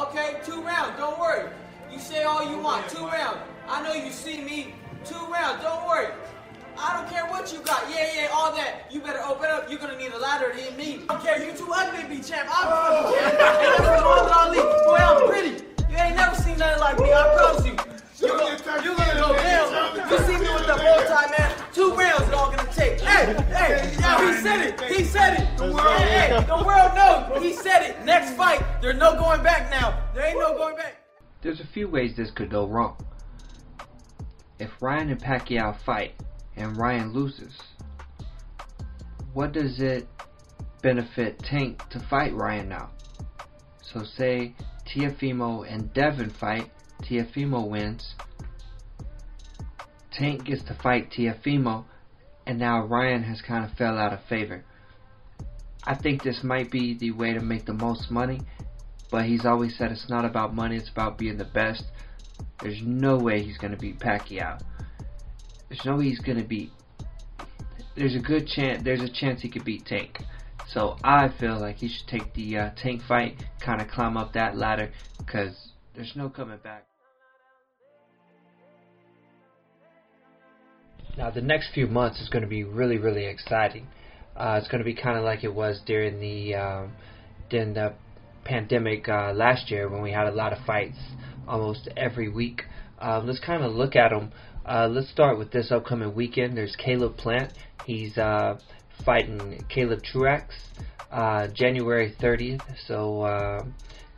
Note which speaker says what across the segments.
Speaker 1: Okay, two rounds. Don't worry. You say all you want. Two rounds. I know you see me. Two rounds. Don't worry. I don't care what you got. Yeah, yeah, all that. You better open up. You're gonna need a ladder to hit me. I don't care. You too ugly to be champ. I'm oh. fucking champ. Ain't nothing wrong with Ali. Boy, I'm pretty. You ain't never seen nothing like me. I promise you. You gonna, you gonna go down. You see me with the tie, man. Two rounds is all gonna take. Hey, hey, he said it. He said it. The world, hey, hey, the world knows. He said it. Next fight, there's no going back now. There ain't no going back.
Speaker 2: There's a few ways this could go wrong. If Ryan and Pacquiao fight and Ryan loses, what does it benefit Tank to fight Ryan now? So say Teofimo and Devin fight, Teofimo wins. Tank gets to fight Teofimo, and now Ryan has kind of fell out of favor. I think this might be the way to make the most money, but he's always said it's not about money, it's about being the best. There's no way he's going to beat Pacquiao. There's no way he's going to beat. There's a good chance. There's a chance he could beat Tank. So I feel like he should take the uh, Tank fight, kind of climb up that ladder, because there's no coming back. Now the next few months is going to be really, really exciting. Uh, it's going to be kind of like it was during the um, during the pandemic uh, last year when we had a lot of fights almost every week. Uh, let's kind of look at them. Uh, let's start with this upcoming weekend. There's Caleb Plant. He's uh, fighting Caleb Truax uh, January 30th. So uh,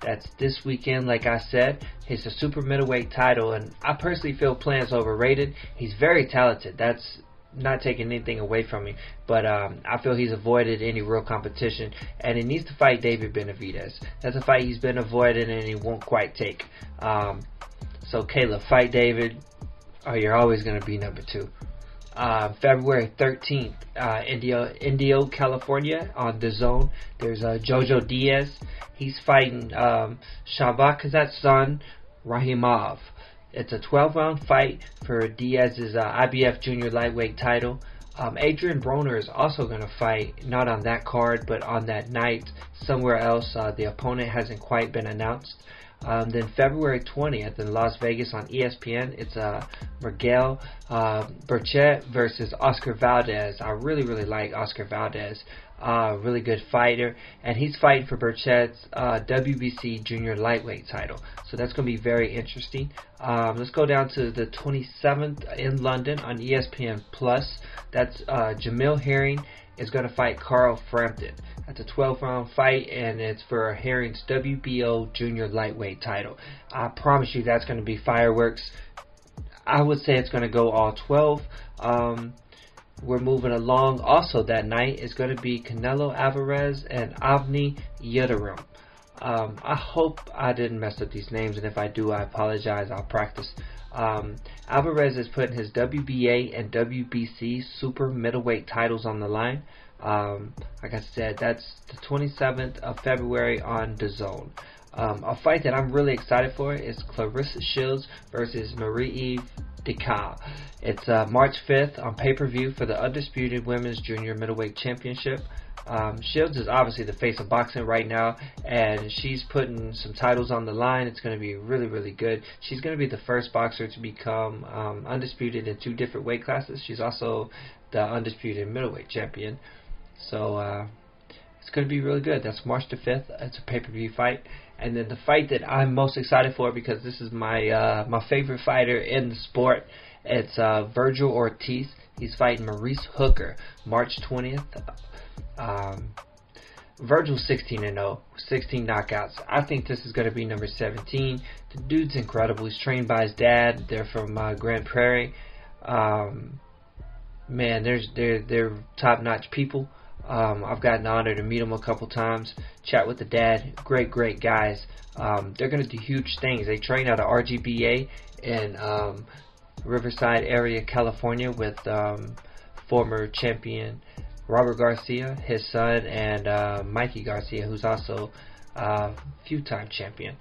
Speaker 2: that's this weekend. Like I said, it's a super middleweight title, and I personally feel Plant's overrated. He's very talented. That's not taking anything away from him, but um, I feel he's avoided any real competition, and he needs to fight David Benavidez. That's a fight he's been avoiding, and he won't quite take. Um, so Caleb, fight David, or you're always going to be number two. Uh, February 13th, uh, Indio, Indio, California, on the zone. There's uh, Jojo Diaz. He's fighting um, Shavkat's son, Rakhimov. It's a 12 round fight for Diaz's uh, IBF junior lightweight title. Um, Adrian Broner is also going to fight, not on that card, but on that night somewhere else. Uh, the opponent hasn't quite been announced. Um, then February 20th in Las Vegas on ESPN, it's uh, Miguel uh, Berchelt versus Oscar Valdez. I really, really like Oscar Valdez. Uh, really good fighter, and he's fighting for Berchelt's uh, WBC Junior Lightweight title. So that's going to be very interesting. Um, let's go down to the 27th in London on ESPN Plus. That's uh, Jamel Herring is going to fight Carl Frampton. That's a 12 round fight, and it's for a Herring's WBO Junior Lightweight title. I promise you that's going to be fireworks. I would say it's going to go all 12. Um, we're moving along. Also, that night is going to be Canelo Alvarez and Avni Yildirim. Um, I hope I didn't mess up these names, and if I do, I apologize. I'll practice. Um, Alvarez is putting his WBA and WBC super middleweight titles on the line. Um, like I said, that's the 27th of February on the Zone. Um, a fight that I'm really excited for is Claressa Shields versus Marie-Eve Dicaire. It's uh, March 5th on pay-per-view for the Undisputed Women's Junior Middleweight Championship. Um, Shields is obviously the face of boxing right now, and she's putting some titles on the line. It's going to be really, really good. She's going to be the first boxer to become um, undisputed in two different weight classes. She's also the undisputed middleweight champion. So uh, it's going to be really good. That's March the 5th. It's a pay-per-view fight. And then the fight that I'm most excited for because this is my uh, my favorite fighter in the sport. It's uh, Vergil Ortiz. He's fighting Maurice Hooker March 20th. Um, Vergil 16 and 0, 16 knockouts. I think this is going to be number 17. The dude's incredible. He's trained by his dad. They're from uh, Grand Prairie. Um, man, there's they're they're top notch people. Um, I've gotten the honor to meet them a couple times, chat with the dad. Great, great guys. Um, they're going to do huge things. They train out of RGBA and um, Riverside area, California, with um, former champion Robert Garcia, his son, and uh, Mikey Garcia, who's also a uh, few-time champion.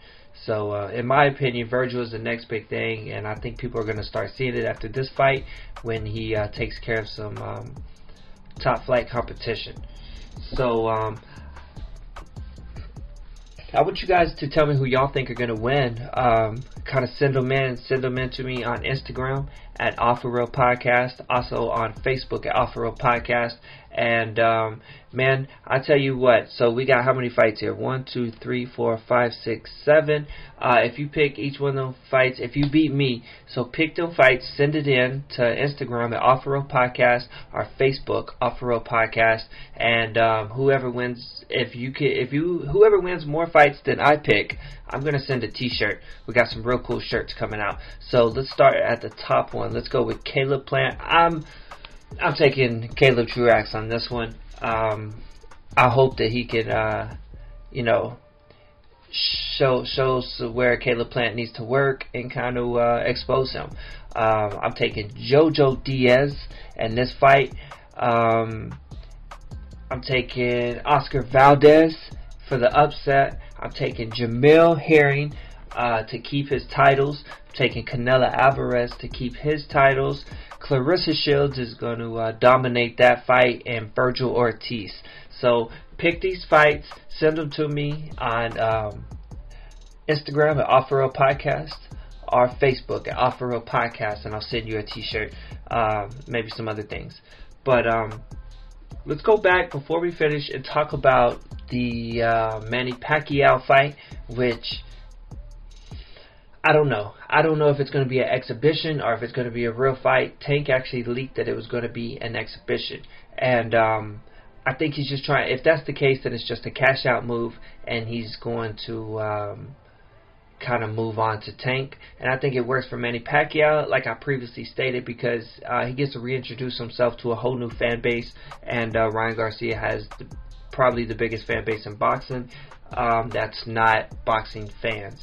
Speaker 2: So, uh, in my opinion, Vergil is the next big thing, and I think people are going to start seeing it after this fight when he uh, takes care of some um, top flight competition. So, um, I want you guys to tell me who y'all think are going to win. Um, kind of send them in, send them in to me on Instagram at Offer Real Podcast, also on Facebook at Offer Real Podcast, and um, man, I tell you what. So we got how many fights here? One, two, three, four, five, six, seven. Uh, if you pick each one of those fights, if you beat me, so pick them fights, send it in to Instagram at Off Road Podcast, our Facebook Off Road Podcast, and um, whoever wins, if you can, if you whoever wins more fights than I pick, I'm gonna send a T-shirt. We got some real cool shirts coming out. So let's start at the top one. Let's go with Caleb Plant. I'm I'm taking Caleb Truax on this one. Um, I hope that he can, uh, you know, show shows where Caleb Plant needs to work and kind of uh, expose him. Um, I'm taking Jojo Diaz in this fight. Um, I'm taking Oscar Valdez for the upset. I'm taking Jamel Herring uh, to keep his titles. I'm taking Canelo Alvarez to keep his titles. Claressa Shields is going to uh, dominate that fight, and Vergil Ortiz. So pick these fights, send them to me on um, Instagram at Off Road Podcast or Facebook at Off Road Podcast, and I'll send you a T-shirt, uh, maybe some other things. But um, let's go back before we finish and talk about the uh, Manny Pacquiao fight, which I don't know. I don't know if it's going to be an exhibition or if it's going to be a real fight. Tank actually leaked that it was going to be an exhibition, and um, I think he's just trying. If that's the case, then it's just a cash out move, and he's going to um, kind of move on to Tank. And I think it works for Manny Pacquiao, like I previously stated, because uh, he gets to reintroduce himself to a whole new fan base, and uh, Ryan Garcia has the, probably the biggest fan base in boxing. Um, that's not boxing fans.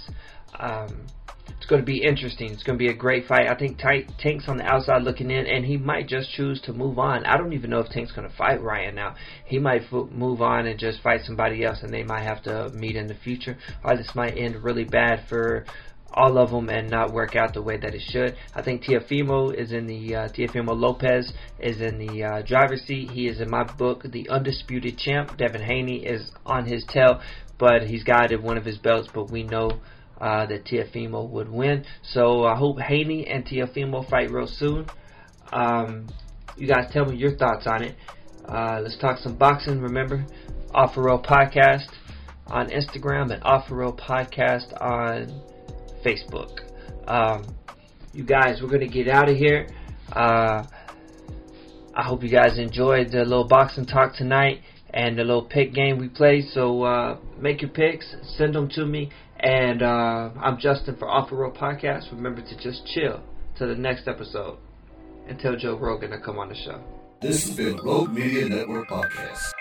Speaker 2: Um, it's going to be interesting. It's going to be a great fight. I think Tank's on the outside looking in, and he might just choose to move on. I don't even know if Tank's going to fight Ryan now. He might move on and just fight somebody else, and they might have to meet in the future. Or this might end really bad for all of them and not work out the way that it should. I think Teofimo is in the uh, Teofimo Lopez is in the uh, driver's seat. He is in my book the undisputed champ. Devin Haney is on his tail, but he's guided one of his belts. But we know uh, that Teofimo would win. So I hope Haney and Teofimo fight real soon. Um, you guys tell me your thoughts on it. Uh, let's talk some boxing. Remember, Off Road Podcast on Instagram and Off Road Podcast on Facebook. Um, you guys, we're gonna get out of here. Uh, I hope you guys enjoyed the little boxing talk tonight and the little pick game we played. So uh, make your picks, send them to me, and uh, I'm Justin for Off the Road Podcast. Remember to just chill till the next episode. And tell Joe Rogan to come on the show.
Speaker 3: This has been Rogue Media Network Podcast.